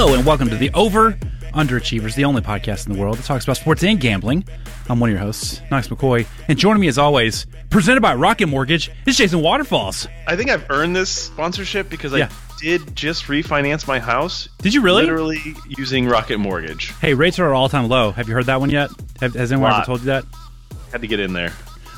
Hello, and welcome to the Over Underachievers, the only podcast in the world that talks about sports and gambling. I'm one of your hosts, Knox McCoy, and joining me as always, presented by Rocket Mortgage, is Jason Waterfalls. I think I've earned this sponsorship because Yeah. I did just refinance my house. Did you really? Literally using Rocket Mortgage. Hey, rates are at all time low. Have you heard that one yet? Have, has anyone ever Lot. told you that? Had to get in there.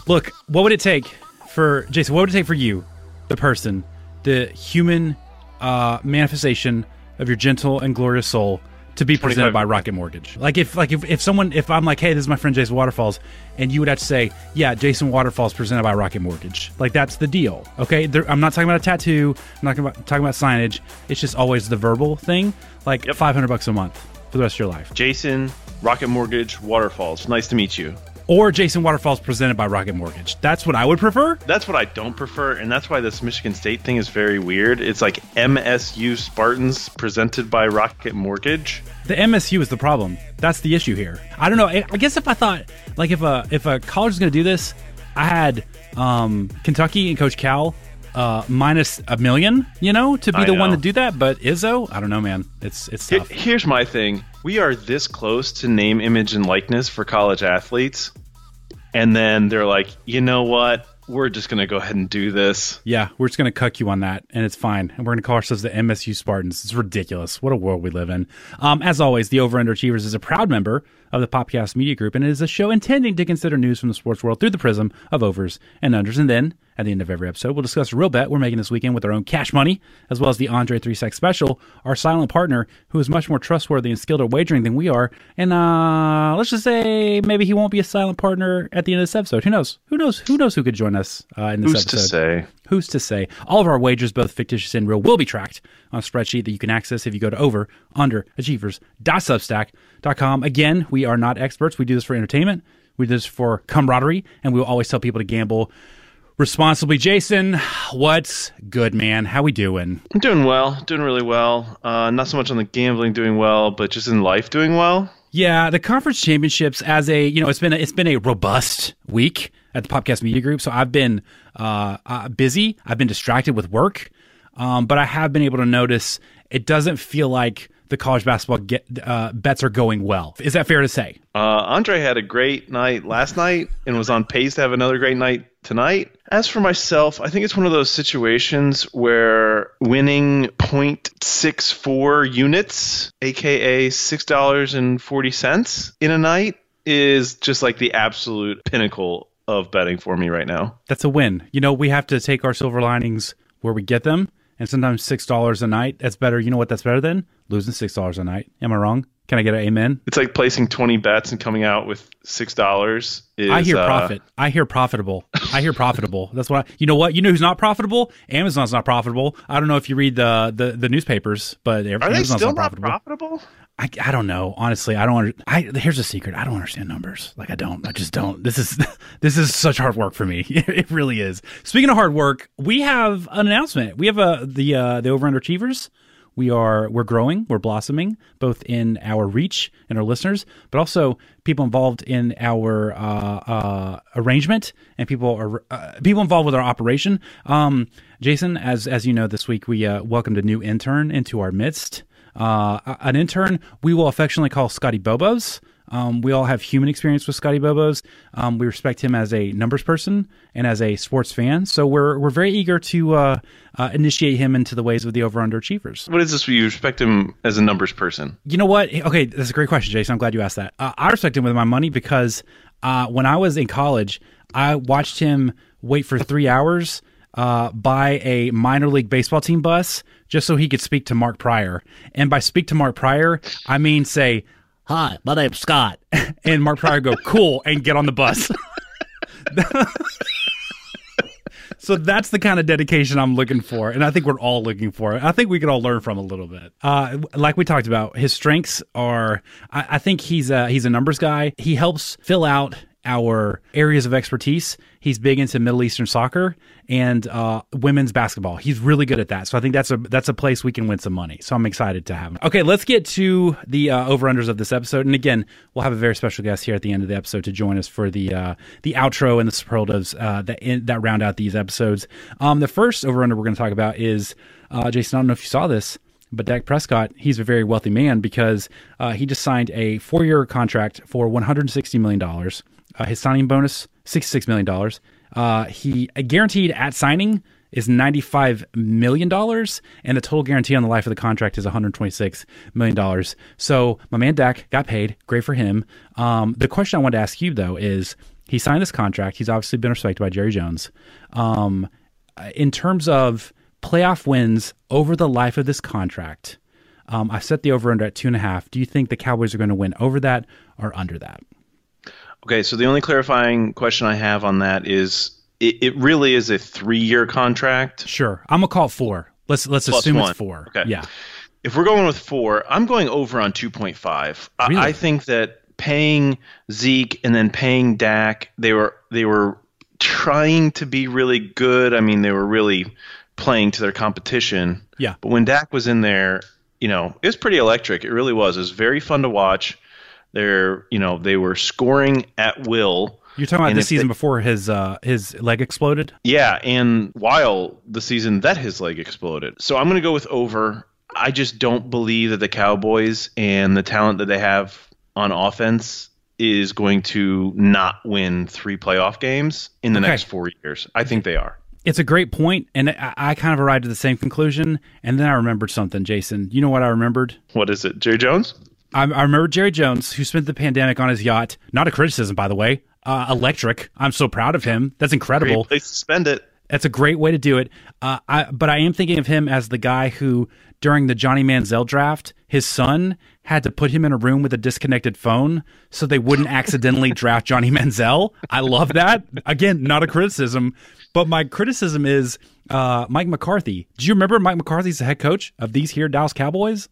Look, what would it take for Jason? What would it take for you, the person, the human uh, manifestation of your gentle and glorious soul, to be presented by Rocket Mortgage? Like if, like if, if someone, if I'm like, hey, this is my friend Jason Waterfalls, and you would have to say, yeah, Jason Waterfalls presented by Rocket Mortgage. Like that's the deal. Okay, there, I'm not talking about a tattoo. I'm not about, talking about signage. It's just always the verbal thing. Like Yep. 500 bucks a month for the rest of your life. Jason, Rocket Mortgage, Waterfalls. Nice to meet you. Or Jason Waterfalls presented by Rocket Mortgage. That's what I would prefer. That's what I don't prefer, and that's why this Michigan State thing is very weird. It's like MSU Spartans presented by Rocket Mortgage. The MSU is the problem. That's the issue here. I don't know. I guess if I thought like if a if a college is going to do this, I had um, Kentucky and Coach Cal uh, minus a million, you know, to be I the one to do that. But Izzo, I don't know, man. It's it's tough. Here's my thing. We are this close to name, image, and likeness for college athletes. And then they're like, you know what? We're just going to go ahead and do this. Yeah, we're just going to cuck you on that, and it's fine. And we're going to call ourselves the MSU Spartans. It's ridiculous. What a world we live in. Um, as always, the Over Underachievers is a proud member of the Popcast Media Group, and it is a show intending to consider news from the sports world through the prism of overs and unders. And then, at the end of every episode, we'll discuss a real bet we're making this weekend with our own cash money, as well as the Andre Three Stacks Special, our silent partner, who is much more trustworthy and skilled at wagering than we are. And uh, let's just say maybe he won't be a silent partner at the end of this episode. Who knows? Who knows? Who knows who could join us uh, in this Who's episode? to say? Who's to say? All of our wagers, both fictitious and real, will be tracked on a spreadsheet that you can access if you go to over Under Achievers dot underachievers.substack.com. Again, we are not experts. We do this for entertainment. We do this for camaraderie, and we will always tell people to gamble responsibly. Jason, what's good, man? How we doing? I'm doing well, doing really well. Uh, not so much on the gambling doing well, but just in life doing well. Yeah, the conference championships as a you know it's been a, it's been a robust week at the Popcast Media Group. So I've been uh, uh, busy. I've been distracted with work, um, but I have been able to notice it doesn't feel like the college basketball get, uh, bets are going well. Is that fair to say? Uh, Andre had a great night last night and was on pace to have another great night tonight. As for myself, I think it's one of those situations where winning 0.64 units, aka $6.40 in a night, is just like the absolute pinnacle of betting for me right now. That's a win. You know, we have to take our silver linings where we get them, and sometimes six dollars a night. That's better. You know what? That's better than losing six dollars a night. Am I wrong? Can I get an amen? It's like placing 20 bets and coming out with $6 I hear uh, profit. I hear profitable. I hear profitable. That's what I, you know. What you know? Who's not profitable? Amazon's not profitable. I don't know if you read the the, the newspapers, but Are Amazon's they still not not profitable. profitable? I, I don't know. Honestly, I don't. I here's a secret. I don't understand numbers. Like I don't. I just don't. This is this is such hard work for me. It really is. Speaking of hard work, we have an announcement. We have a the uh, the over underachievers. We are we're growing. We're blossoming both in our reach and our listeners, but also people involved in our uh, uh, arrangement and people are uh, people involved with our operation. Um, Jason, as as you know, this week we uh, welcomed a new intern into our midst uh, an intern we will affectionately call Scotty Bobos. Um, we all have human experience with Scotty Bobos. Um, we respect him as a numbers person and as a sports fan. So we're we're very eager to uh, uh, initiate him into the ways of the over underachievers. What is this? You respect him as a numbers person? You know what? Okay, that's a great question, Jason. I'm glad you asked that. Uh, I respect him with my money because uh, when I was in college, I watched him wait for three hours uh, by a minor league baseball team bus just so he could speak to Mark Prior. And by speak to Mark Prior, I mean say, "Hi, my name's Scott," and Mark Prior go, "Cool," and get on the bus. So that's the kind of dedication I'm looking for, and I think we're all looking for. I think we could all learn from a little bit. Uh, like we talked about, his strengths are. I, I think he's a, he's a numbers guy. He helps fill out our areas of expertise. He's big into Middle Eastern soccer and uh, women's basketball. He's really good at that. So I think that's a that's a place we can win some money. So I'm excited to have him. Okay, let's get to the uh, over unders of this episode. And again, we'll have a very special guest here at the end of the episode to join us for the uh, the outro and the superlatives uh, that in, that round out these episodes. Um, the first over under we're going to talk about is uh, Jason. I don't know if you saw this. But Dak Prescott, he's a very wealthy man because uh, he just signed a four year contract for $160 million. Uh, his signing bonus, $66 million. Uh, he guaranteed at signing is $95 million, and the total guarantee on the life of the contract is $126 million. So my man Dak got paid. Great for him. Um, the question I wanted to ask you, though, is he signed this contract. He's obviously been respected by Jerry Jones. Um, in terms of playoff wins over the life of this contract, um, I set the over under at two and a half. Do you think the Cowboys are going to win over that or under that? Okay, so the only clarifying question I have on that is it, it really is a three year contract. Sure. I'm gonna call it four. Let's let's Plus assume one. it's four. Okay. Yeah. If we're going with four, I'm going over on 2.5. Really? I, I think that paying Zeke and then paying Dak, they were they were trying to be really good. I mean, they were really playing to their competition. Yeah. But when Dak was in there, you know, it was pretty electric. It really was. It was very fun to watch. They're, you know, they were scoring at will. You're talking about And this season they- before his uh his leg exploded? Yeah, and while the season that his leg exploded. So I'm going to go with over. I just don't believe that the Cowboys and the talent that they have on offense is going to not win three playoff games in the Okay. next four years. I think they are. It's a great point, and I, I kind of arrived at the same conclusion. And then I remembered something, Jason. You know what I remembered? What is it, Jerry Jones? I, I remember Jerry Jones, who spent the pandemic on his yacht. Not a criticism, by the way. Uh, electric. I'm so proud of him. That's incredible. Great place to spend it. That's a great way to do it. Uh, I, but I am thinking of him as the guy who, during the Johnny Manziel draft, his son had to put him in a room with a disconnected phone so they wouldn't accidentally draft Johnny Manziel. I love that. Again, not a criticism, but my criticism is uh, Mike McCarthy. Do you remember Mike McCarthy's the head coach of these here Dallas Cowboys?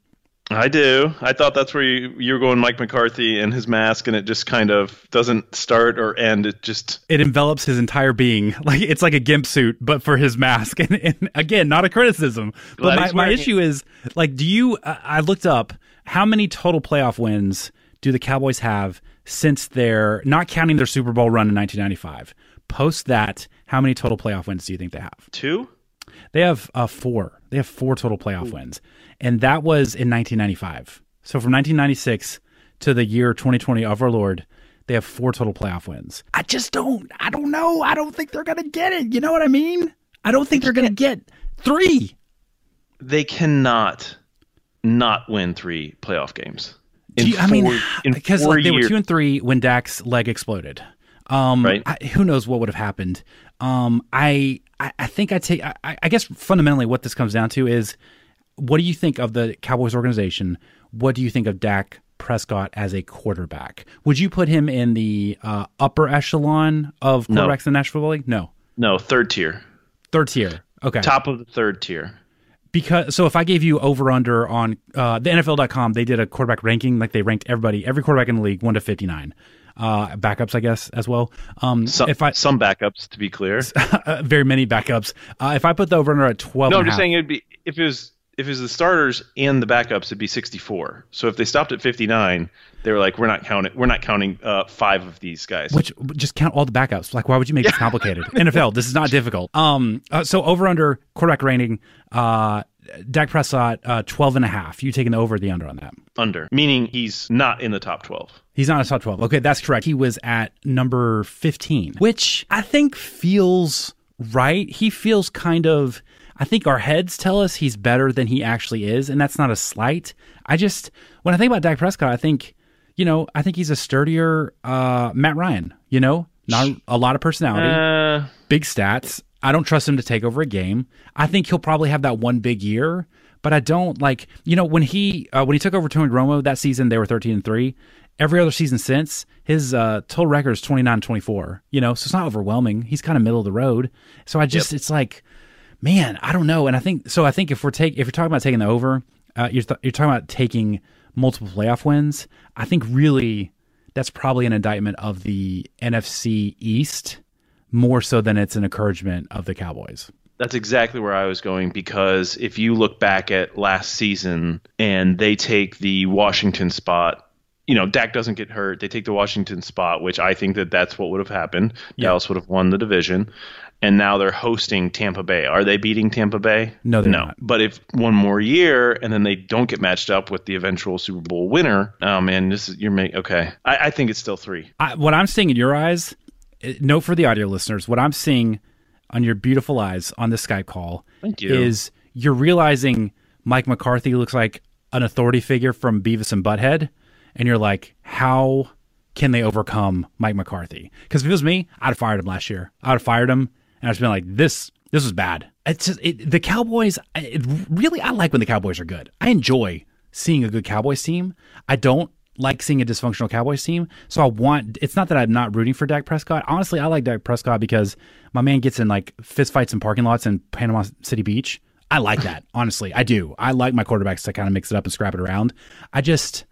I do. I thought that's where you, you were going, Mike McCarthy and his mask, and it just kind of doesn't start or end. It just It envelops his entire being. Like it's like a gimp suit, but for his mask. And, and again, not a criticism. But Glad my, my issue is like, do you? I I looked up how many total playoff wins do the Cowboys have since their not counting their Super Bowl run in 1995. Post that, how many total playoff wins do you think they have? two. They have uh, four. They have four total playoff wins, and that was in 1995. So from 1996 to the year 2020 of our Lord, they have four total playoff wins. I just don't. I don't know. I don't think they're gonna get it. You know what I mean? I don't think they're gonna get three. They cannot not win three playoff games. You- I mean, because four like, they were two and three when Dak's leg exploded. Um, Right. I, who knows what would have happened? Um, I, I, I think I take. I, I guess fundamentally, what this comes down to is, what do you think of the Cowboys organization? What do you think of Dak Prescott as a quarterback? Would you put him in the uh, upper echelon of No. quarterbacks in the National Football League? No, no third tier, third tier. Okay, top of the third tier. because so if I gave you over under on uh, the NFL.com, they did a quarterback ranking, like they ranked everybody, every quarterback in the league, one to fifty nine. Uh, backups, I guess, as well. Um, Some, if I some backups, to be clear. very many backups. Uh, if I put the over under at twelve, No, I'm just half- saying it'd be if it was if it was the starters and the backups, it'd be 64. So if they stopped at 59, they were like, we're not counting, we're not counting uh, five of these guys. Which just count all the backups. Like, why would you make this complicated? NFL, this is not difficult. Um, uh, so over under quarterback rating, uh, Dak Prescott, uh, 12 and a half. You taking the over or the under on that? under, meaning he's not in the top 12. He's not a top 12. Okay, that's correct. He was at number 15, which I think feels right. He feels kind of, I think our heads tell us he's better than he actually is, and that's not a slight. I just, when I think about Dak Prescott, I think, you know, I think he's a sturdier uh, Matt Ryan, you know, not a lot of personality, Uh, big stats. I don't trust him to take over a game. I think he'll probably have that one big year, but I don't like you know when he uh, when he took over Tony Romo that season they were 13 and 3. Every other season since his uh, total record is 29 24. You know, so it's not overwhelming. He's kind of middle of the road. So I just it's like man, I don't know. And I think so I think if we're take if you're talking about taking the over, uh, you're th- you're talking about taking multiple playoff wins. I think really that's probably an indictment of the NFC East more so than it's an encouragement of the Cowboys. That's exactly where I was going because if you look back at last season and they take the Washington spot, you know, Dak doesn't get hurt. They take the Washington spot, which I think that that's what would have happened. Dallas would have won the division. And now they're hosting Tampa Bay. Are they beating Tampa Bay? No, they're no. Not. But if one more year and then they don't get matched up with the eventual Super Bowl winner, oh man, this is you're making okay. I, I think it's still three. I, what I'm seeing in your eyes, eh, note for the audio listeners, what I'm seeing on your beautiful eyes on the Skype call Thank you. is you're realizing Mike McCarthy looks like an authority figure from Beavis and Butthead, and you're like, how can they overcome Mike McCarthy? Because if it was me, I'd have fired him last year. I'd have fired him, and just been like, this this was bad. It's just it, the Cowboys. It really, I like when the Cowboys are good. I enjoy seeing a good Cowboys team. I don't like seeing a dysfunctional Cowboys team. So I want. It's not that I'm not rooting for Dak Prescott. Honestly, I like Dak Prescott because my man gets in like fist fights in parking lots in Panama City Beach. I like that. honestly, I do. I like my quarterbacks to kind of mix it up and scrap it around. I just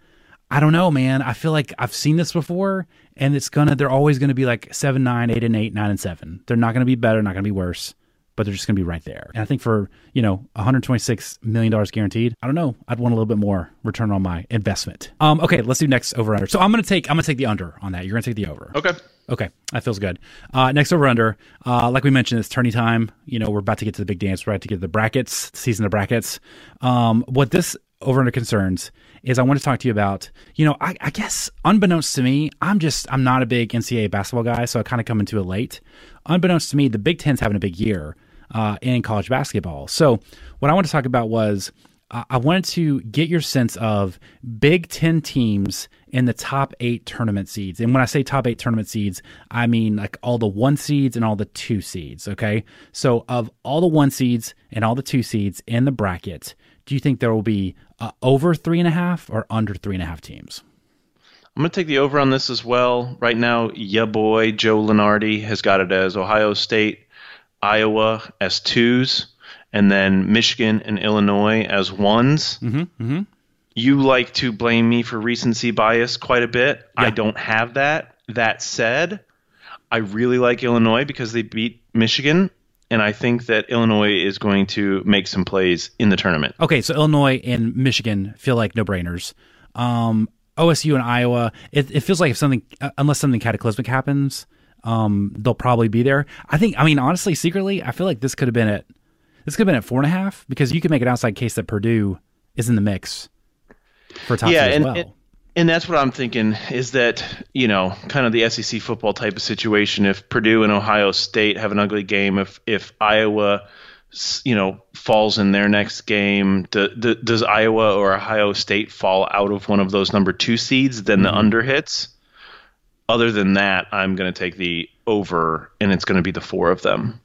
I don't know, man. I feel like I've seen this before, and it's gonna. They're always gonna be like seven, nine, eight, and eight, nine, and seven. They're not gonna be better, not gonna be worse, but they're just gonna be right there. And I think for you know, 126 million dollars guaranteed. I don't know. I'd want a little bit more return on my investment. Um. Okay, let's do next over under. So I'm gonna take. I'm gonna take the under on that. You're gonna take the over. Okay. Okay, that feels good. Uh, next over under, uh, like we mentioned, it's tourney time. You know, we're about to get to the big dance. We're about to get to the brackets, season of brackets. Um, what this over under concerns is I want to talk to you about, you know, I, I, guess unbeknownst to me, I'm just, I'm not a big NCAA basketball guy, so I kind of come into it late. Unbeknownst to me, the Big Ten's having a big year uh, in college basketball. So what I want to talk about was uh, I wanted to get your sense of Big Ten teams in the top eight tournament seeds. And when I say top eight tournament seeds, I mean like all the one seeds and all the two seeds. Okay. So of all the one seeds and all the two seeds in the bracket, do you think there will be uh, over three and a half or under three and a half teams? I'm going to take the over on this as well. Right now, yeah, boy, Joe Lunardi has got it as Ohio State, Iowa as twos, and then Michigan and Illinois as ones. Mm-hmm, mm-hmm. You like to blame me for recency bias quite a bit. Yeah. I don't have that. That said, I really like Illinois because they beat Michigan and I think that Illinois is going to make some plays in the tournament. Okay, so Illinois and Michigan feel like no brainers. Um, OSU and Iowa, it, it, feels like if something, uh, unless something cataclysmic happens, um, they'll probably be there. I think, I mean, honestly, secretly, I feel like this could have been at this could have been at four and a half because you could make an outside case that Purdue is in the mix for top yeah, as and, well. And, and that's what I'm thinking is that, you know, kind of the SEC football type of situation. If Purdue and Ohio State have an ugly game, if if Iowa, you know, falls in their next game, do, do, does Iowa or Ohio State fall out of one of those number two seeds? Then mm-hmm. the under hits. Other than that, I'm going to take the over, and it's going to be the four of them.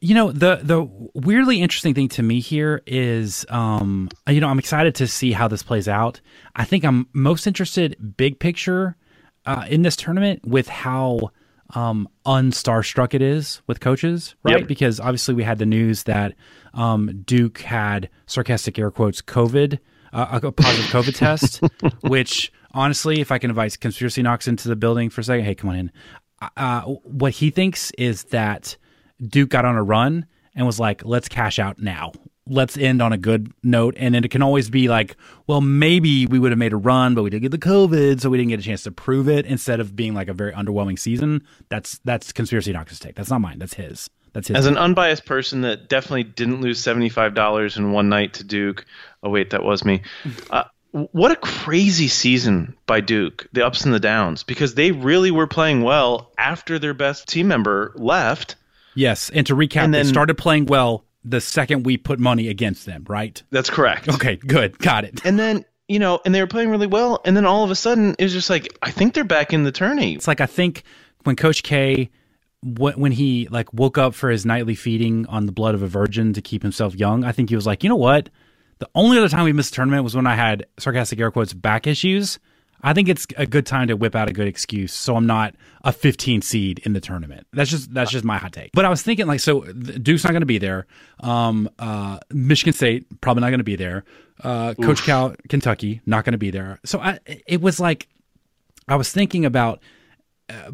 You know, the the weirdly interesting thing to me here is um you know, I'm excited to see how this plays out. I think I'm most interested big picture uh, in this tournament with how um unstarstruck it is with coaches, right? Yep. Because obviously we had the news that um Duke had sarcastic air quotes COVID uh, a positive COVID test, which honestly, if I can invite conspiracy Knox into the building for a second, hey, come on in. Uh, what he thinks is that Duke got on a run and was like, let's cash out now. Let's end on a good note. And then it can always be like, well, maybe we would have made a run, but we did get the COVID, so we didn't get a chance to prove it instead of being like a very underwhelming season. That's that's conspiracy doctor's take. That's not mine. That's his. That's his. As an unbiased person that definitely didn't lose seventy five dollars in one night to Duke. Oh wait, that was me. Uh, what a crazy season by Duke, the ups and the downs, because they really were playing well after their best team member left Yes, and to recap, and then, they started playing well the second we put money against them, right? That's correct. Okay, good, got it. And then you know, and they were playing really well, and then all of a sudden it was just like I think they're back in the tourney. It's like I think when Coach K when he like woke up for his nightly feeding on the blood of a virgin to keep himself young, I think he was like, you know what? The only other time we missed a tournament was when I had sarcastic air quotes back issues. I think it's a good time to whip out a good excuse so I'm not a 15 seed in the tournament. That's just that's just my hot take. But I was thinking like so Duke's not going to be there. Um, uh, Michigan State probably not going to be there. Uh, Coach Cal Kentucky not going to be there. So I it was like I was thinking about uh,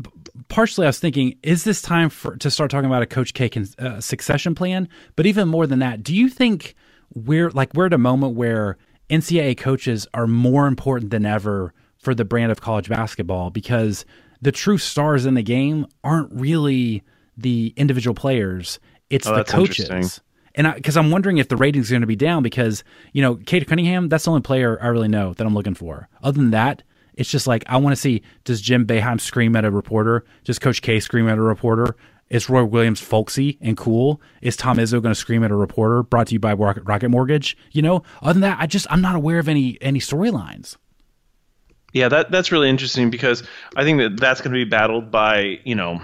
partially I was thinking is this time for to start talking about a Coach K con, uh, succession plan? But even more than that, do you think we're like we're at a moment where NCAA coaches are more important than ever for the brand of college basketball because the true stars in the game aren't really the individual players; it's Oh, the coaches. And because I'm wondering if the ratings are going to be down because you know Cade Cunningham, that's the only player I really know that I'm looking for. Other than that, it's just like I want to see does Jim Boeheim scream at a reporter? Does Coach K scream at a reporter? Is Roy Williams folksy and cool? Is Tom Izzo going to scream at a reporter? Brought to you by Rocket, Rocket Mortgage. You know, other than that, I just I'm not aware of any any storylines. Yeah, that that's really interesting because I think that that's going to be battled by you know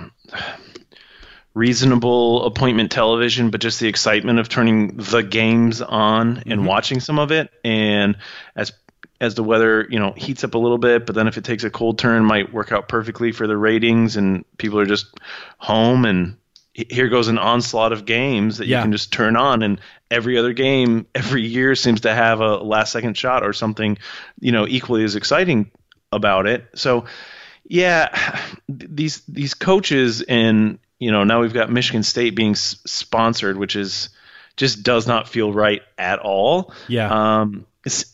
reasonable appointment television, but just the excitement of turning the games on and mm-hmm. watching some of it, and as as the weather you know heats up a little bit, but then if it takes a cold turn, might work out perfectly for the ratings, and people are just home and. Here goes an onslaught of games that you Yeah. can just turn on, and every other game every year seems to have a last second shot or something, you know, equally as exciting about it. So, yeah, these these coaches and you know now we've got Michigan State being s- sponsored, which is just does not feel right at all. Yeah. Um, it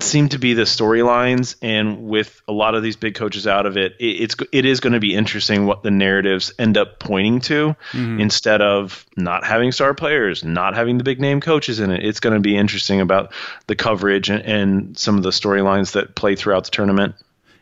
seem to be the storylines, and with a lot of these big coaches out of it, it it's it is going to be interesting what the narratives end up pointing to instead of not having star players, not having the big name coaches in it. It's going to be interesting about the coverage and, and some of the storylines that play throughout the tournament.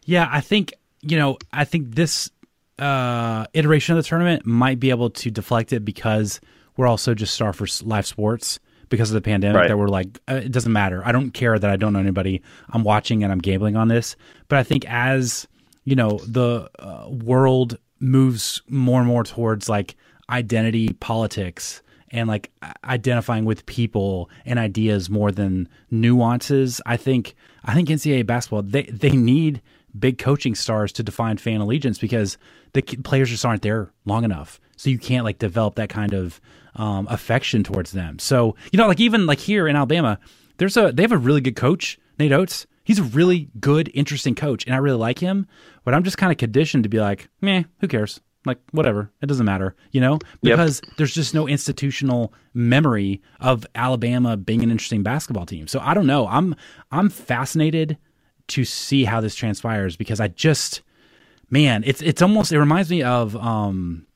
Yeah, I think you know, I think this uh, iteration of the tournament might be able to deflect it because we're also just star for live sports because of the pandemic. Right. That we're like, uh, it doesn't matter. I don't care that I don't know anybody. I'm watching and I'm gambling on this. But I think as you know, the uh, world moves more and more towards like identity politics and like identifying with people and ideas more than nuances. I think I think NCAA basketball they they need big coaching stars to define fan allegiance because the players just aren't there long enough. So you can't like develop that kind of um, affection towards them. So you know, like even like here in Alabama, there's a they have a really good coach, Nate Oats. He's a really good, interesting coach, and I really like him. But I'm just kind of conditioned to be like, meh, who cares? Like whatever, it doesn't matter, you know, Yep. because there's just no institutional memory of Alabama being an interesting basketball team. So I don't know. I'm I'm fascinated to see how this transpires because I just man, it's it's almost it reminds me of um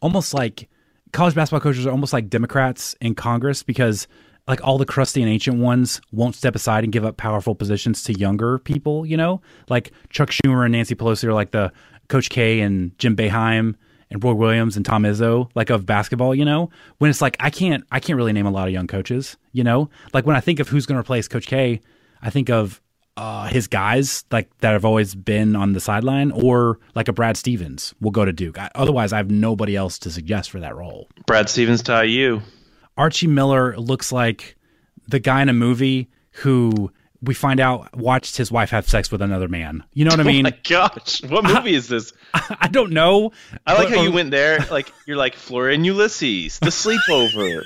almost like college basketball coaches are almost like Democrats in Congress because like all the crusty and ancient ones won't step aside and give up powerful positions to younger people, you know? Like Chuck Schumer and Nancy Pelosi are like the Coach K and Jim Boeheim and Roy Williams and Tom Izzo, like of basketball, you know? When it's like I can't I can't really name a lot of young coaches, you know? Like when I think of who's gonna replace Coach K, I think of uh, his guys like that have always been on the sideline, or like a Brad Stevens will go to Duke. I, otherwise, I have nobody else to suggest for that role. Brad Stevens to IU. Archie Miller looks like the guy in a movie who we find out watched his wife have sex with another man. You know what I mean? Oh mean? my gosh, what movie is this? I don't know. I like But- how you went there. Like you're like Flora and Ulysses, the sleepover.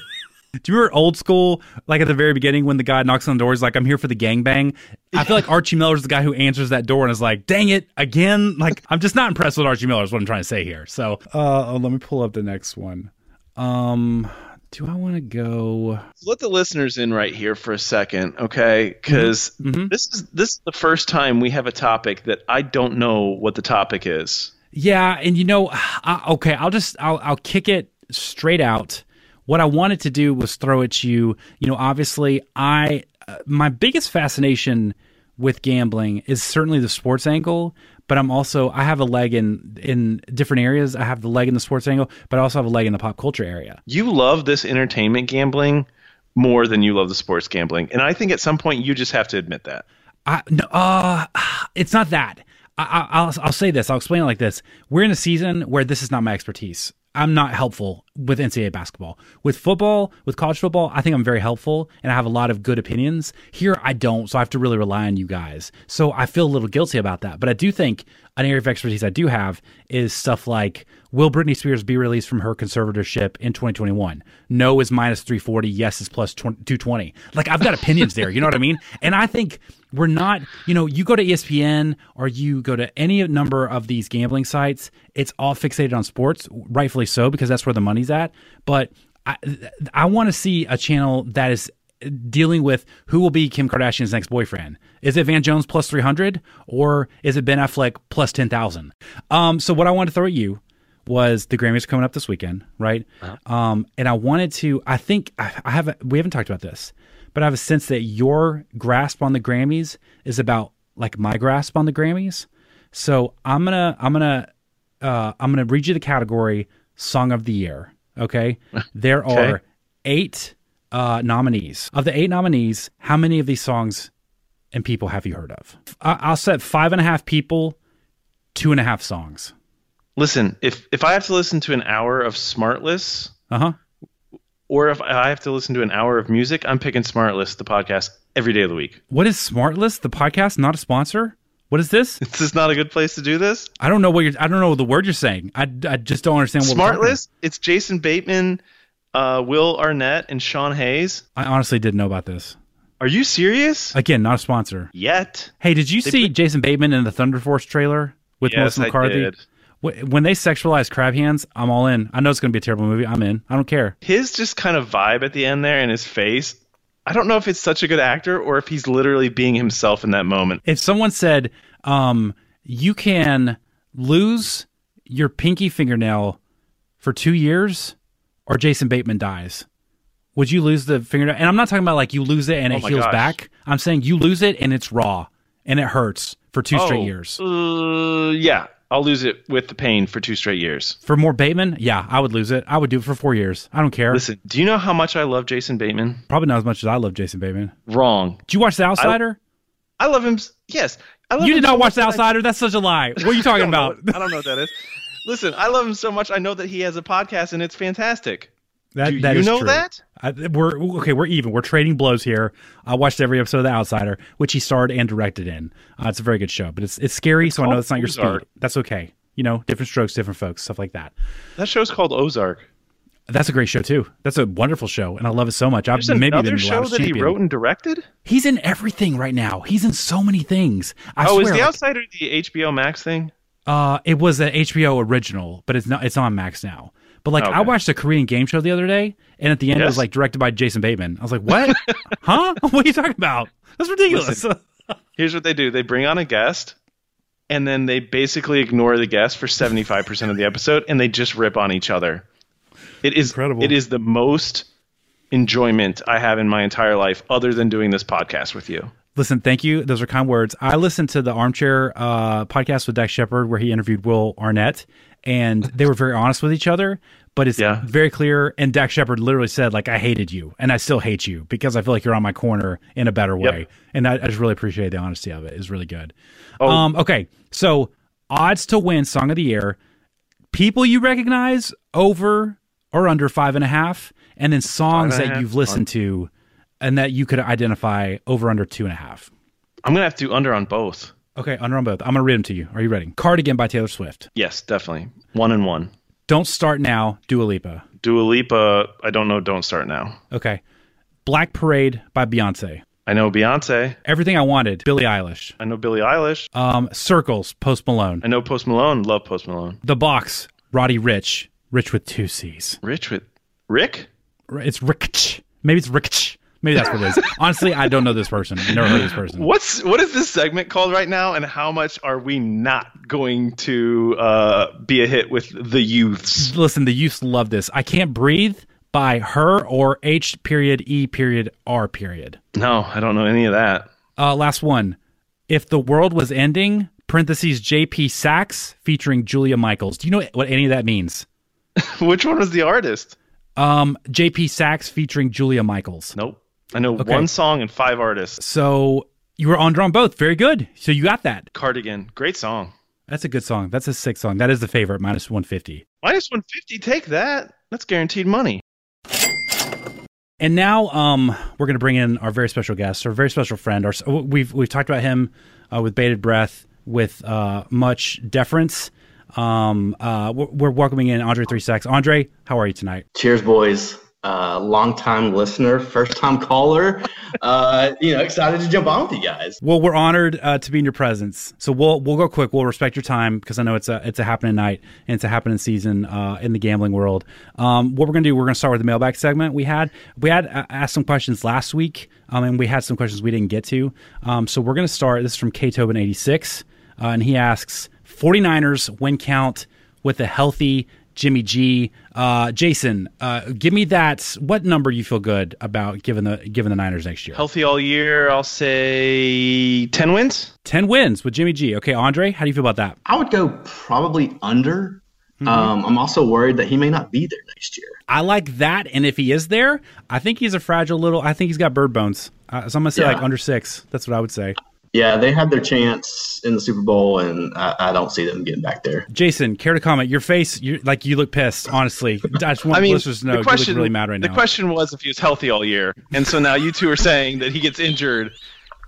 Do you remember old school, like at the very beginning when the guy knocks on the door, he's like, I'm here for the gangbang? I feel like Archie Miller's the guy who answers that door and is like, dang it, again? Like, I'm just not impressed with Archie Miller, is what I'm trying to say here. So, uh, let me pull up the next one. Um, do I want to go? Let the listeners in right here for a second, okay? Because Mhm. this is this is the first time we have a topic that I don't know what the topic is. Yeah, and you know, I, okay, I'll just I'll I'll kick it straight out. What I wanted to do was throw at you. You know, obviously, I uh, my biggest fascination with gambling is certainly the sports angle, but I'm also I have a leg in in different areas. I have the leg in the sports angle, but I also have a leg in the pop culture area. You love this entertainment gambling more than you love the sports gambling, and I think at some point you just have to admit that. I no, uh, it's not that. I, I, I'll I'll say this. I'll explain it like this. We're in a season where this is not my expertise. I'm not helpful with NCAA basketball. With football, with college football, I think I'm very helpful and I have a lot of good opinions. Here, I don't, so I have to really rely on you guys. So I feel a little guilty about that. But I do think an area of expertise I do have is stuff like Will Britney Spears be released from her conservatorship in 2021? No is minus 340. Yes is plus 220. Like, I've got opinions there. You know what I mean? And I think we're not, you know, you go to ESPN or you go to any number of these gambling sites, it's all fixated on sports, rightfully so, because that's where the money's at. But I, I want to see a channel that is dealing with who will be Kim Kardashian's next boyfriend. Is it Van Jones plus 300 or is it Ben Affleck plus 10,000? Um, so what I wanted to throw at you was the Grammys coming up this weekend, right? Um, and I wanted to. I think I, I haven't. We haven't talked about this, but I have a sense that your grasp on the Grammys is about like my grasp on the Grammys. So I'm gonna I'm gonna uh, I'm gonna read you the category Song of the Year. Okay, there are eight uh, nominees. Of the eight nominees, how many of these songs and people have you heard of? I- I'll set five and a half people, two and a half songs. Listen, if if I have to listen to an hour of Smartless, Uh huh. Or if I have to listen to an hour of music, I'm picking Smartless, the podcast, every day of the week. What is Smartlist? The podcast, not a sponsor. What is this? Is this not a good place to do this? I don't know what you're. I don't know the word you're saying. I, I just don't understand what. it's Jason Bateman, uh, Will Arnett, and Sean Hayes. I honestly didn't know about this. Are you serious? Again, not a sponsor. Yet? Hey, did you see Jason Bateman in the Thunder Force trailer with Yes, Melissa I McCarthy? did. Wh- When they sexualize crab hands, I'm all in. I know it's going to be a terrible movie. I'm in. I don't care. His just kind of vibe at the end there and his face. I don't know if it's such a good actor or if he's literally being himself in that moment. If someone said, um, you can lose your pinky fingernail for two years or Jason Bateman dies, would you lose the fingernail? And I'm not talking about like you lose it and Oh it heals gosh. back. I'm saying you lose it and it's raw and it hurts for two straight Oh, years. Uh, yeah, I'll lose it with the pain for two straight years. For more Bateman, yeah, I would lose it. I would do it for four years. I don't care. Listen, do you know how much I love Jason Bateman? Probably not as much as I love Jason Bateman. Wrong. Did you watch The Outsider? I love him. Yes, I love you did so not watch The that I- Outsider. That's such a lie. What are you talking I don't know about? I don't know what that is. Listen, I love him so much. I know that he has a podcast and it's fantastic. That, Do that you know true. that? I, we're okay. We're even. We're trading blows here. I watched every episode of The Outsider, which he starred and directed in. Uh, it's a very good show, but it's it's scary. so I know that's not your Ozark. speed. That's okay. You know, different strokes, different folks, stuff like that. That show's called Ozark. That's a great show too. That's a wonderful show, and I love it so much. I've There's maybe another show that he wrote and directed. He's in everything right now. He's in so many things. I oh, swear. is The like, Outsider the HBO Max thing? Uh, it was an HBO original, but it's not. It's on Max now. But like, I watched a Korean game show the other day, and at the end, it was like directed by Jason Bateman. I was like, "What? huh? What are you talking about? That's ridiculous." Here's what they do: they bring on a guest, and then they basically ignore the guest for 75 percent of the episode, and they just rip on each other. It is Incredible. It is the most enjoyment I have in my entire life, other than doing this podcast with you. Listen, thank you. Those are kind words. I listened to the Armchair uh, podcast with Dax Shepard where he interviewed Will Arnett, and they were very honest with each other. But it's Yeah. very clear. And Dax Shepard literally said, like, I hated you, and I still hate you because I feel like you're on my corner in a better way. Yep. And I, I just really appreciate the honesty of it. It's really good. Oh. Um, okay, so odds to win Song of the Year, people you recognize over or under five and a half, and then songs that half? you've listened to and that you could identify over under two and a half. I'm gonna have to do under on both. Okay, under on both. I'm gonna read them to you. Are you ready? Cardigan by Taylor Swift. Yes, definitely one and one. Don't start now. Dua Lipa. Dua Lipa. I don't know. Don't start now. Okay. Black Parade by Beyonce. I know Beyonce. Everything I Wanted. Billie Eilish. I know Billie Eilish. Um, Circles. Post Malone. I know Post Malone. Love Post Malone. The Box. Roddy Ricch. Rich with two C's. Rich with Rick. It's Rich. Maybe it's Rich. Maybe that's what it is. Honestly, I don't know this person. I've never heard of this person. What's what is this segment called right now, and how much are we not going to uh, be a hit with the youths? Listen, the youths love this. I Can't Breathe by her or H period E period R period. No, I don't know any of that. Uh, last one. If the world was ending, parentheses JP Saxe featuring Julia Michaels. Do you know what any of that means? Which one was the artist? Um, JP Saxe featuring Julia Michaels. Nope. I know Okay. one song and five artists. So you were on drum both. Very good. So you got that. Cardigan, great song. That's a good song. That's a sick song. That is the favorite, minus 150. Minus 150, take that. That's guaranteed money. And now um, we're going to bring in our very special guest, our very special friend. Our, we've, we've talked about him uh, with bated breath, with uh, much deference. Um, uh, we're, we're welcoming in Andre Three Stacks. Andre, how are you tonight? Cheers, boys. Uh, long time listener, first time caller. Uh, you know, excited to jump on with you guys. Well, we're honored uh, to be in your presence. So we'll we'll go quick. We'll respect your time because I know it's a it's a happening night and it's a happening season uh, in the gambling world. Um, what we're gonna do? We're gonna start with the mailbag segment. We had we had uh, asked some questions last week, um, and we had some questions we didn't get to. Um, so we're gonna start. This is from K Tobin eighty six, uh, and he asks 49ers win count with a healthy Jimmy G. Uh, Jason, uh, give me that. What number you feel good about giving the giving the Niners next year? Healthy all year, I'll say 10 wins. 10 wins with Jimmy G. Okay, Andre, how do you feel about that? I would go probably under. Mm-hmm. Um, I'm also worried that he may not be there next year. I like that, and if he is there, I think he's a fragile little. I think he's got bird bones. Uh, so I'm gonna say yeah. like under six. That's what I would say. Yeah, they had their chance in the Super Bowl, and I, I, don't see them getting back there. Jason, care to comment? Your face, you like you look pissed. Honestly, I just want I mean, listeners to know question, you look really mad right the now. The question was if he was healthy all year, and so now you two are saying that he gets injured,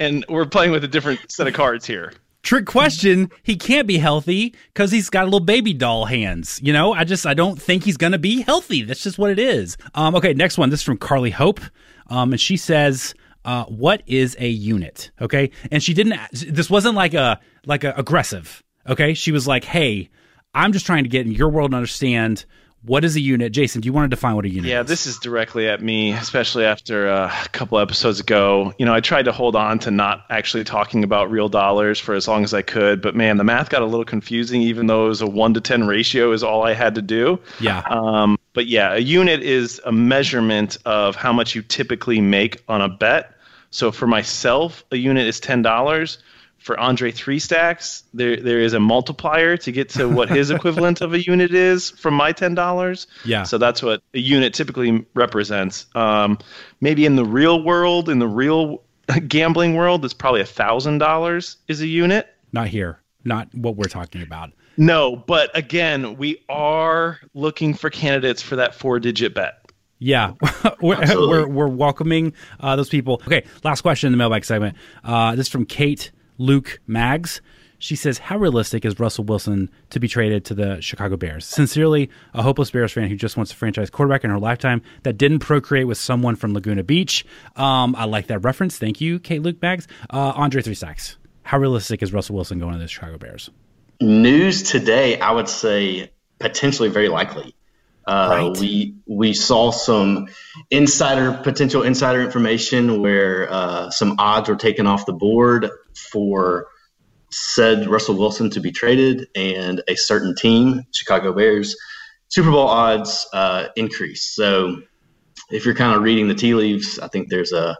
and we're playing with a different set of cards here. Trick question. He can't be healthy because he's got a little baby doll hands. You know, I just I don't think he's gonna be healthy. That's just what it is. Um, okay, next one. This is from Carly Hope, um, and she says uh, what is a unit? Okay, and she didn't. This wasn't like a like a aggressive. Okay, she was like, "Hey, I'm just trying to get in your world and understand what is a unit." Jason, do you want to define what a unit? Yeah, is? this is directly at me, especially after uh, a couple episodes ago. You know, I tried to hold on to not actually talking about real dollars for as long as I could, but man, the math got a little confusing. Even though it was a one to ten ratio, is all I had to do. Yeah. Um, but yeah, a unit is a measurement of how much you typically make on a bet so for myself, a unit is ten dollars. For Andre Three Stacks, there there is a multiplier to get to what his equivalent of a unit is from my ten dollars. Yeah. So that's what a unit typically represents. Um, maybe in the real world, in the real gambling world, it's probably a thousand dollars is a unit. Not here. Not what we're talking about. No, but again, we are looking for candidates for that four digit bet. Yeah, we're, we're, we're welcoming uh, those people. Okay, last question in the mailbag segment. Uh, this is from Kate Luke Mags. She says, "How realistic is Russell Wilson to be traded to the Chicago Bears? Sincerely, a hopeless Bears fan who just wants a franchise quarterback in her lifetime that didn't procreate with someone from Laguna Beach." Um, I like that reference. Thank you, Kate Luke Mags. Uh, Andre Three Stacks. How realistic is Russell Wilson going to the Chicago Bears? News today, I would say potentially very likely. Uh, right. We we saw some insider potential insider information where uh, some odds were taken off the board for said Russell Wilson to be traded, and a certain team, Chicago Bears, Super Bowl odds uh, increased. So if you're kind of reading the tea leaves, I think there's a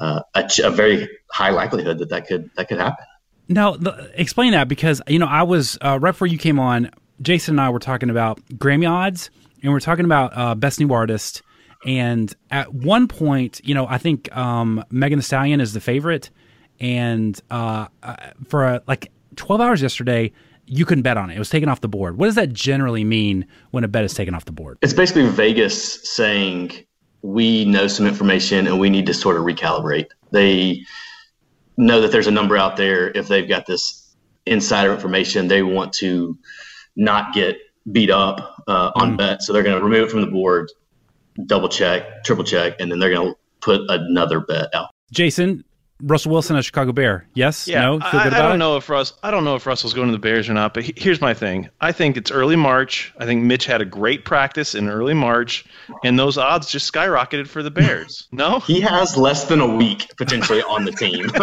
a, a very high likelihood that that could that could happen. Now, the, explain that because you know I was uh, right before you came on. Jason and I were talking about Grammy odds and we're talking about uh, best new artist. And at one point, you know, I think um, Megan Thee Stallion is the favorite, and uh, uh for a, like 12 hours yesterday, you couldn't bet on it. It was taken off the board. What does that generally mean when a bet is taken off the board? It's basically Vegas saying we know some information and we need to sort of recalibrate. They know that there's a number out there. If they've got this insider information, they want to not get beat up uh, on mm. bet, so they're going to remove it from the board, double check, triple check, and then they're going to put another bet out. Jason, Russell Wilson, a Chicago Bear. Yes, yeah, no, I, I, don't it? know if Russ. I don't know if Russell's going to the Bears or not. But he, here's my thing. I think it's early March. I think Mitch had a great practice in early March, and those odds just skyrocketed for the Bears. No, he has less than a week potentially on the team.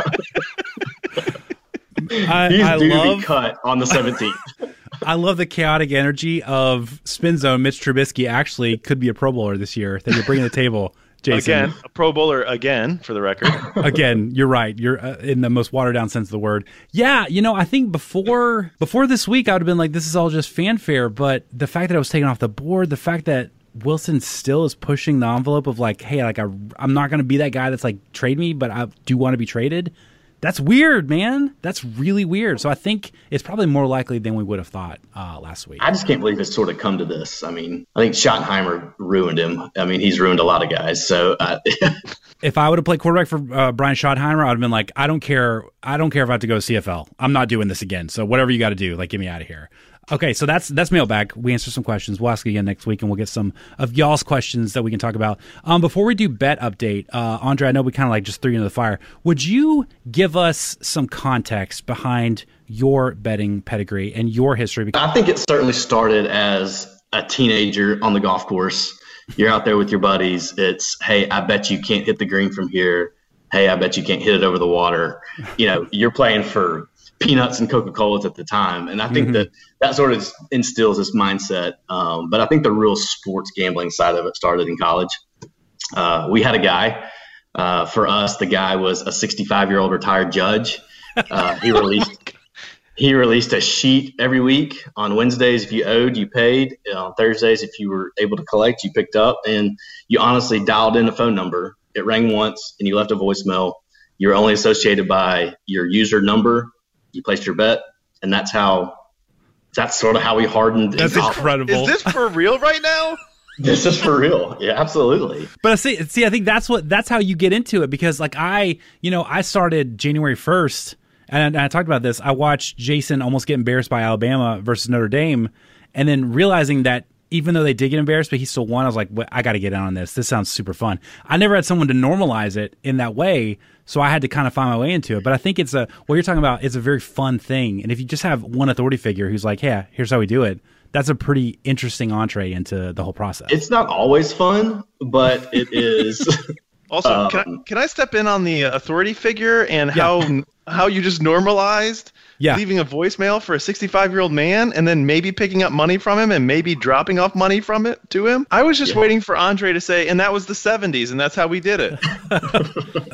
I, He's I due love, to be cut on the 17th. I love the chaotic energy of Spin Zone. Mitch Trubisky actually could be a Pro Bowler this year that you're bringing to the table. Jason. Again, a Pro Bowler again, for the record. again, you're right. You're uh, in the most watered down sense of the word. Yeah, you know, I think before before this week, I would have been like, this is all just fanfare. But the fact that I was taken off the board, the fact that Wilson still is pushing the envelope of like, hey, like I, I'm not going to be that guy that's like trade me, but I do want to be traded. That's weird, man. That's really weird. So I think it's probably more likely than we would have thought uh, last week. I just can't believe it's sort of come to this. I mean, I think Schottenheimer ruined him. I mean, he's ruined a lot of guys. So uh, if I would have played quarterback for uh, Brian Schottenheimer, I'd have been like, I don't care. I don't care if I have to go to CFL. I'm not doing this again. So whatever you got to do, like, get me out of here. Okay, so that's that's mailbag. We answer some questions. We'll ask again next week, and we'll get some of y'all's questions that we can talk about. Um, before we do bet update, uh, Andre, I know we kind of like just threw you into the fire. Would you give us some context behind your betting pedigree and your history? I think it certainly started as a teenager on the golf course. You're out there with your buddies. It's hey, I bet you can't hit the green from here. Hey, I bet you can't hit it over the water. You know, you're playing for peanuts and Coca Colas at the time, and I think mm-hmm. that that sort of instills this mindset. Um, but I think the real sports gambling side of it started in college. Uh, we had a guy. Uh, for us, the guy was a 65 year old retired judge. Uh, he released he released a sheet every week. On Wednesdays, if you owed, you paid. On Thursdays, if you were able to collect, you picked up, and you honestly dialed in a phone number. It rang once, and you left a voicemail. You're only associated by your user number. You placed your bet, and that's how. That's sort of how we hardened. That's incredible. Is this for real right now? this is for real. Yeah, absolutely. But I see, see, I think that's what that's how you get into it because, like, I, you know, I started January first, and I, I talked about this. I watched Jason almost get embarrassed by Alabama versus Notre Dame, and then realizing that even though they did get embarrassed, but he still won. I was like, well, I got to get in on this. This sounds super fun. I never had someone to normalize it in that way, so I had to kind of find my way into it. But I think it's a what you're talking about. It's a very fun thing, and if you just have one authority figure who's like, "Yeah, here's how we do it," that's a pretty interesting entree into the whole process. It's not always fun, but it is. also, um, can, I, um, can I step in on the authority figure and yeah. how how you just normalized yeah. leaving a voicemail for a 65 year old man and then maybe picking up money from him and maybe dropping off money from it to him? I was just yeah. waiting for Andre to say, and that was the 70s, and that's how we did it.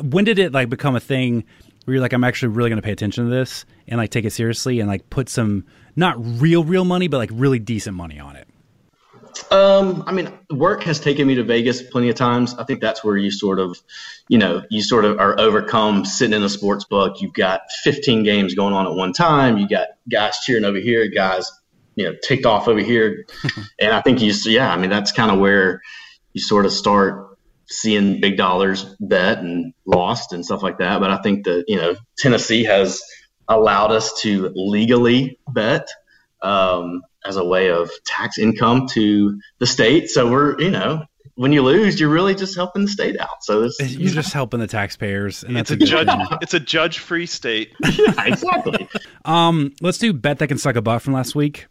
when did it like become a thing? Where you're like, I'm actually really going to pay attention to this and like take it seriously and like put some not real real money, but like really decent money on it? Um, I mean, work has taken me to Vegas plenty of times. I think that's where you sort of, you know, you sort of are overcome sitting in a sports book. You've got 15 games going on at one time. You got guys cheering over here, guys, you know, ticked off over here. and I think you, yeah, I mean, that's kind of where you sort of start seeing big dollars bet and lost and stuff like that. But I think that, you know, Tennessee has – allowed us to legally bet um, as a way of tax income to the state. So we're, you know, when you lose, you're really just helping the state out. So it's, you're just helping the taxpayers, and it's a, a judge. It's a judge-free state. yeah, exactly. um, let's do bet that can suck a butt from last week.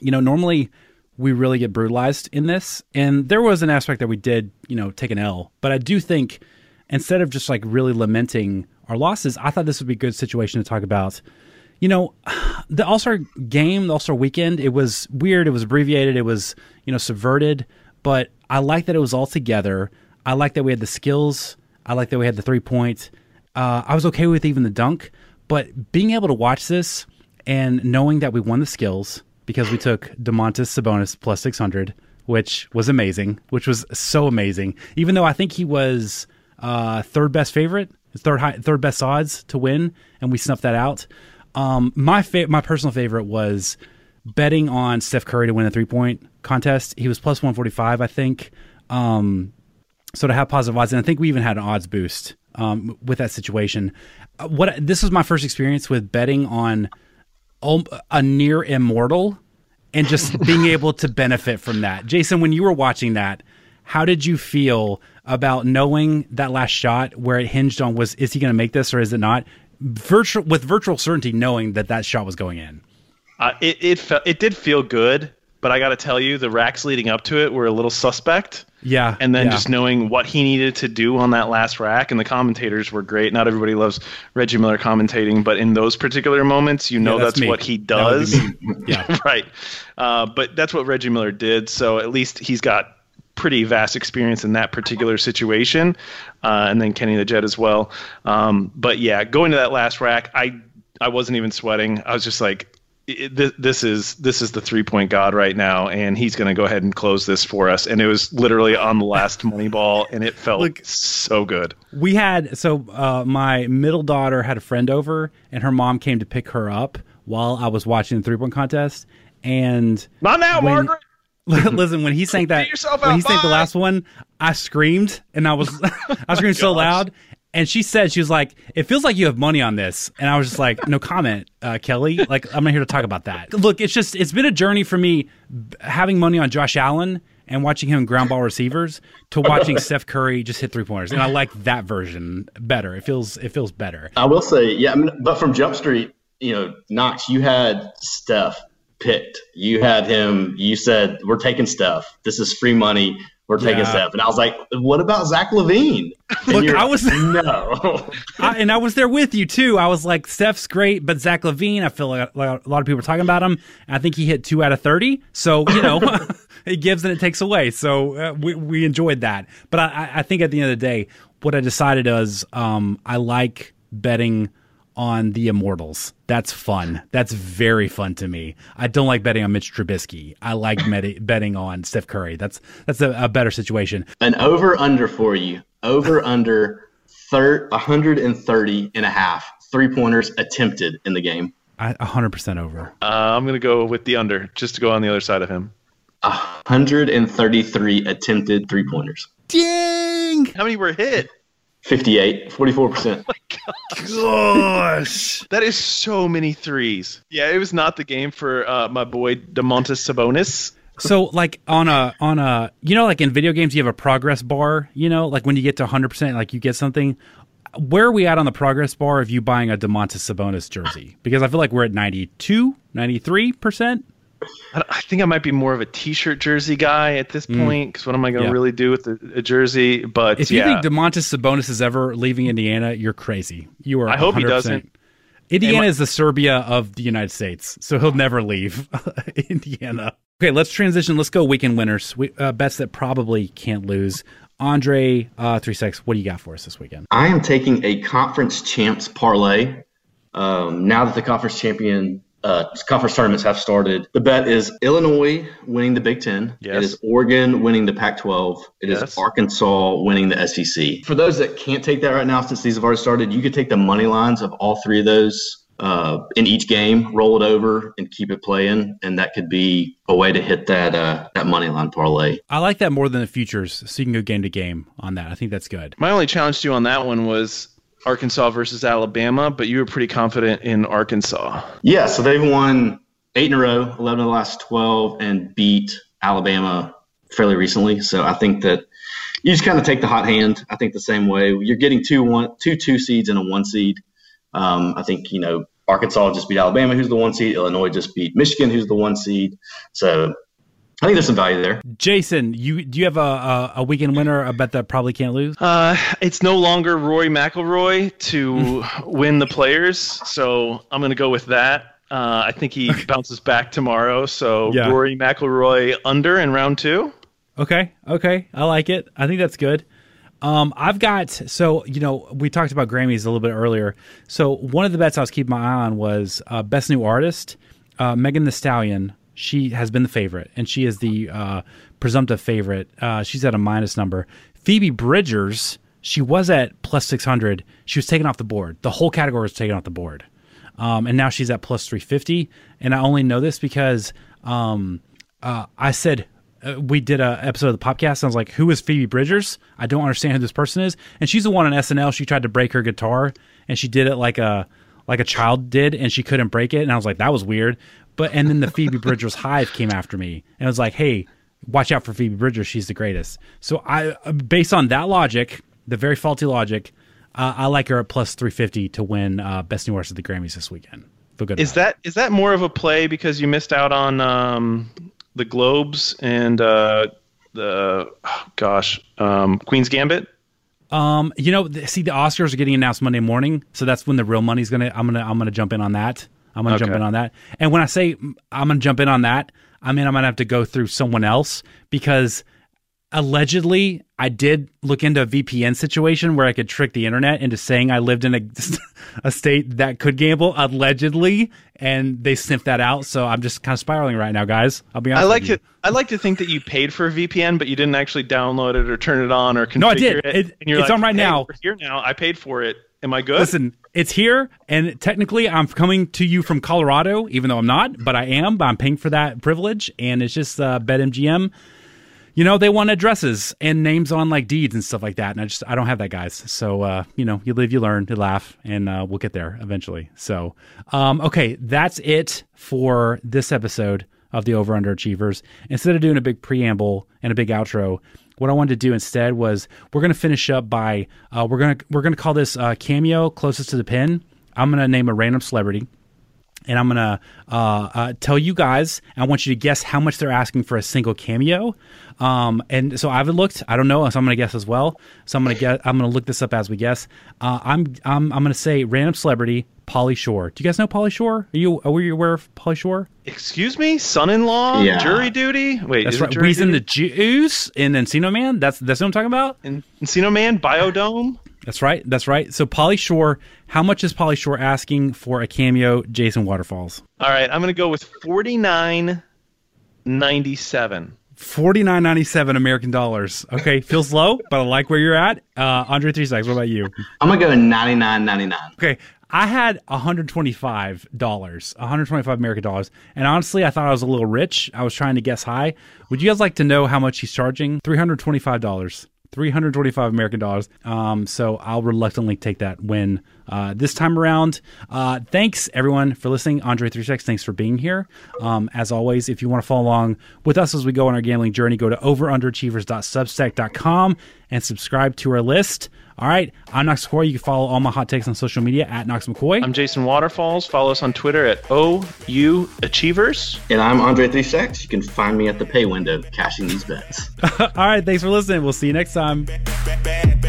You know, normally we really get brutalized in this, and there was an aspect that we did, you know, take an L. But I do think instead of just like really lamenting our losses, I thought this would be a good situation to talk about. You know, the All Star game, the All Star weekend, it was weird. It was abbreviated. It was, you know, subverted. But I like that it was all together. I like that we had the skills. I like that we had the three point. Uh, I was okay with even the dunk. But being able to watch this and knowing that we won the skills because we took Domantas Sabonis plus 600, which was amazing, which was so amazing. Even though I think he was uh, third best favorite third high, third best odds to win, and we snuffed that out. Um, my fa- my personal favorite was betting on Steph Curry to win the three point contest. He was plus one forty five, I think. Um, so to have positive odds, and I think we even had an odds boost um, with that situation. Uh, what this was my first experience with betting on a near immortal and just being able to benefit from that. Jason, when you were watching that, how did you feel about knowing that last shot where it hinged on was is he going to make this or is it not? Virtual with virtual certainty, knowing that that shot was going in. Uh, it it felt it did feel good, but I got to tell you, the racks leading up to it were a little suspect. Yeah, and then yeah. just knowing what he needed to do on that last rack, and the commentators were great. Not everybody loves Reggie Miller commentating, but in those particular moments, you know yeah, that's, that's what he does. yeah, right. Uh, but that's what Reggie Miller did. So at least he's got pretty vast experience in that particular situation, uh, and then Kenny the Jet as well. Um, but yeah, going to that last rack, I I wasn't even sweating. I was just like, it, this is this is the three point god right now, and he's going to go ahead and close this for us. And it was literally on the last money ball, and it felt Look, so good. We had so uh, my middle daughter had a friend over, and her mom came to pick her up while I was watching the three point contest. And not now, when, Margaret. Listen, when he sang that, when he sang the last one, I screamed and I was, I screamed oh so loud. And she said, she was like, it feels like you have money on this. And I was just like, no comment, uh, Kelly. Like, I'm not here to talk about that. Look, it's just, it's been a journey for me having money on Josh Allen and watching him ground ball receivers to watching Steph Curry just hit three pointers. And I like that version better. It feels, it feels better. I will say, yeah, but from Jump Street, you know, Knox, you had Steph picked. You had him. You said we're taking stuff. This is free money. We're taking Yeah. Steph. And I was like, what about Zach LaVine? Look, I was- no. I, and I was there with you too. I was like, Steph's great, but Zach LaVine, I feel like, like a lot of people are talking about him. I think he hit two out of thirty. So you know, it gives and it takes away. So uh, we we enjoyed that. But I- I, think at the end of the day, what I decided was um, I like betting on the Immortals. That's fun. That's very fun to me. I don't like betting on Mitch Trubisky. I like med- betting on Steph Curry. That's that's a, a better situation. An over under for you. Over under thir- 130 and a half three pointers attempted in the game. I 100% over. Uh, I'm going to go with the under just to go on the other side of him. 133 attempted three pointers. Dang! How many were hit? 58, 44%. Gosh. That is so many threes. Yeah, it was not the game for uh, my boy Domantas Sabonis. So like on a on a you know like in video games you have a progress bar, you know, like when you get to 100% like you get something. Where are we at on the progress bar of you buying a Domantas Sabonis jersey? Because I feel like we're at 92, 93%. I, I think I might be more of a T-shirt jersey guy at this point because what am I going to. Yeah. really do with a, a jersey? But If you think Domantas Sabonis is ever leaving Indiana, you're crazy. You are I hope he 100%. doesn't. Indiana Am I- is the Serbia of the United States, so he'll never leave Indiana. Okay, let's transition. Let's go weekend winners. We, uh, bets that probably can't lose. Andre, uh, three six. What do you got for us this weekend? I am taking a conference champs parlay. Um, now that the conference champion uh, conference tournaments have started, the bet is Illinois winning the Big Ten. Yes. It is Oregon winning the Pac-12. It is Yes. Arkansas winning the SEC. For those that can't take that right now, since these have already started, you could take the money lines of all three of those uh, in each game, roll it over, and keep it playing, and that could be a way to hit that uh, that money line parlay. I like that more than the futures, so you can go game to game on that. I think that's good. my only challenge to you on that one was Arkansas versus Alabama, but you were pretty confident in Arkansas. Yeah, so they've won eight in a row, 11 of the last 12, and beat Alabama fairly recently. So I think that you just kind of take the hot hand. I think the same way. You're getting two one, two two seeds and a one seed. Um, I think you know Arkansas just beat Alabama, who's the one seed. Illinois just beat Michigan, who's the one seed. So I think there's some value there. Jason, you do you have a, a, a weekend winner? A bet that probably can't lose. Uh, it's no longer Rory McIlroy to win the players, so I'm going to go with that. Uh, I think he bounces back tomorrow, so Yeah. Rory McIlroy under in round two. Okay, okay, I like it. I think that's good. Um, I've got so you know we talked about Grammys a little bit earlier. So one of the bets I was keeping my eye on was uh, best new artist. Uh, Megan Thee Stallion. She has been the favorite, and she is the uh, presumptive favorite. Uh, she's at a minus number. Phoebe Bridgers. She was at plus six hundred. She was taken off the board. The whole category was taken off the board, um, and now she's at plus three fifty. And I only know this because um, uh, I said uh, we did a episode of the podcast. And I was like, "Who is Phoebe Bridgers? I don't understand who this person is." And she's the one on SNL. She tried to break her guitar, and she did it like a like a child did, and she couldn't break it. And I was like, "That was weird." But and then the Phoebe Bridgers hive came after me, and was like, "Hey, watch out for Phoebe Bridgers. She's the greatest." So I, uh, based on that logic, the very faulty logic, uh, I like her at plus three fifty to win uh, best new artist at the Grammys this weekend. Feel good. Is about it. that is that more of a play because you missed out on um, the Globes and uh, the oh, gosh um, Queen's Gambit? Um, you know, see, the Oscars are getting announced Monday morning, so that's when the real money's gonna. I'm gonna. I'm gonna jump in on that. I'm gonna jump in on that. And when I say I'm gonna jump in on that, I mean I'm gonna have to go through someone else because allegedly I did look into a VPN situation where I could trick the internet into saying I lived in a a state that could gamble allegedly, and they sniffed that out. So I'm just kind of spiraling right now, guys. I'll be honest. I like with you. to I like to think that you paid for a VPN, but you didn't actually download it or turn it on or configure No, I did. it. It- and you're it's like, on right "Hey, now." Here now. I paid for it. Am I good? Listen, it's here, and technically, I'm coming to you from Colorado, even though I'm not, but I am. But I'm paying for that privilege, and it's just uh, BetMGM. You know, they want addresses and names on like deeds and stuff like that, and I just I don't have that, guys. So uh, you know, you live, you learn, you laugh, and uh, we'll get there eventually. So, um, okay, that's it for this episode of the Over Underachievers. Instead of doing a big preamble and a big outro, what I wanted to do instead was we're going to finish up by uh, we're gonna we're gonna call this uh, cameo closest to the pin. I'm gonna name a random celebrity, and I'm gonna uh, uh, tell you guys. I want you to guess how much they're asking for a single cameo. Um, and so I haven't looked. I don't know, so I'm gonna guess as well. So I'm gonna get. I'm gonna look this up as we guess. Uh, I'm I'm I'm gonna say random celebrity Pauly Shore. Do you guys know Pauly Shore? Are you are you aware of Pauly Shore? Excuse me, son-in-law, Yeah. jury duty. Wait, That's is it right. jury Reason the duty? Juice in Encino Man. That's that's what I'm talking about. En- Encino Man, Bio-Dome. That's right. That's right. So Pauly Shore, how much is Pauly Shore asking for a cameo Jason Waterfalls? All right, I'm gonna go with forty-nine ninety-seven. Forty nine ninety seven American dollars. Okay, feels low, but I like where you're at. Uh, Andre three seconds. What about you? I'm gonna go 99.99. Okay, I had one hundred twenty five dollars, one hundred twenty five American dollars, and honestly, I thought I was a little rich. I was trying to guess high. Would you guys like to know how much he's charging? Three hundred twenty five dollars. 325 American dollars. Um, so I'll reluctantly take that win uh, this time around. Uh, thanks everyone for listening. Andre Three Stacks, thanks for being here. Um, as always, if you want to follow along with us as we go on our gambling journey, go to overunderachievers.substack.com and subscribe to our list. All right, I'm Knox McCoy. You can follow all my hot takes on social media at Knox McCoy. I'm Jason Waterfalls. Follow us on Twitter at OU Achievers. And I'm Andre Three Stacks. You can find me at the pay window cashing these bets. all right, thanks for listening. We'll see you next time. bad, bad,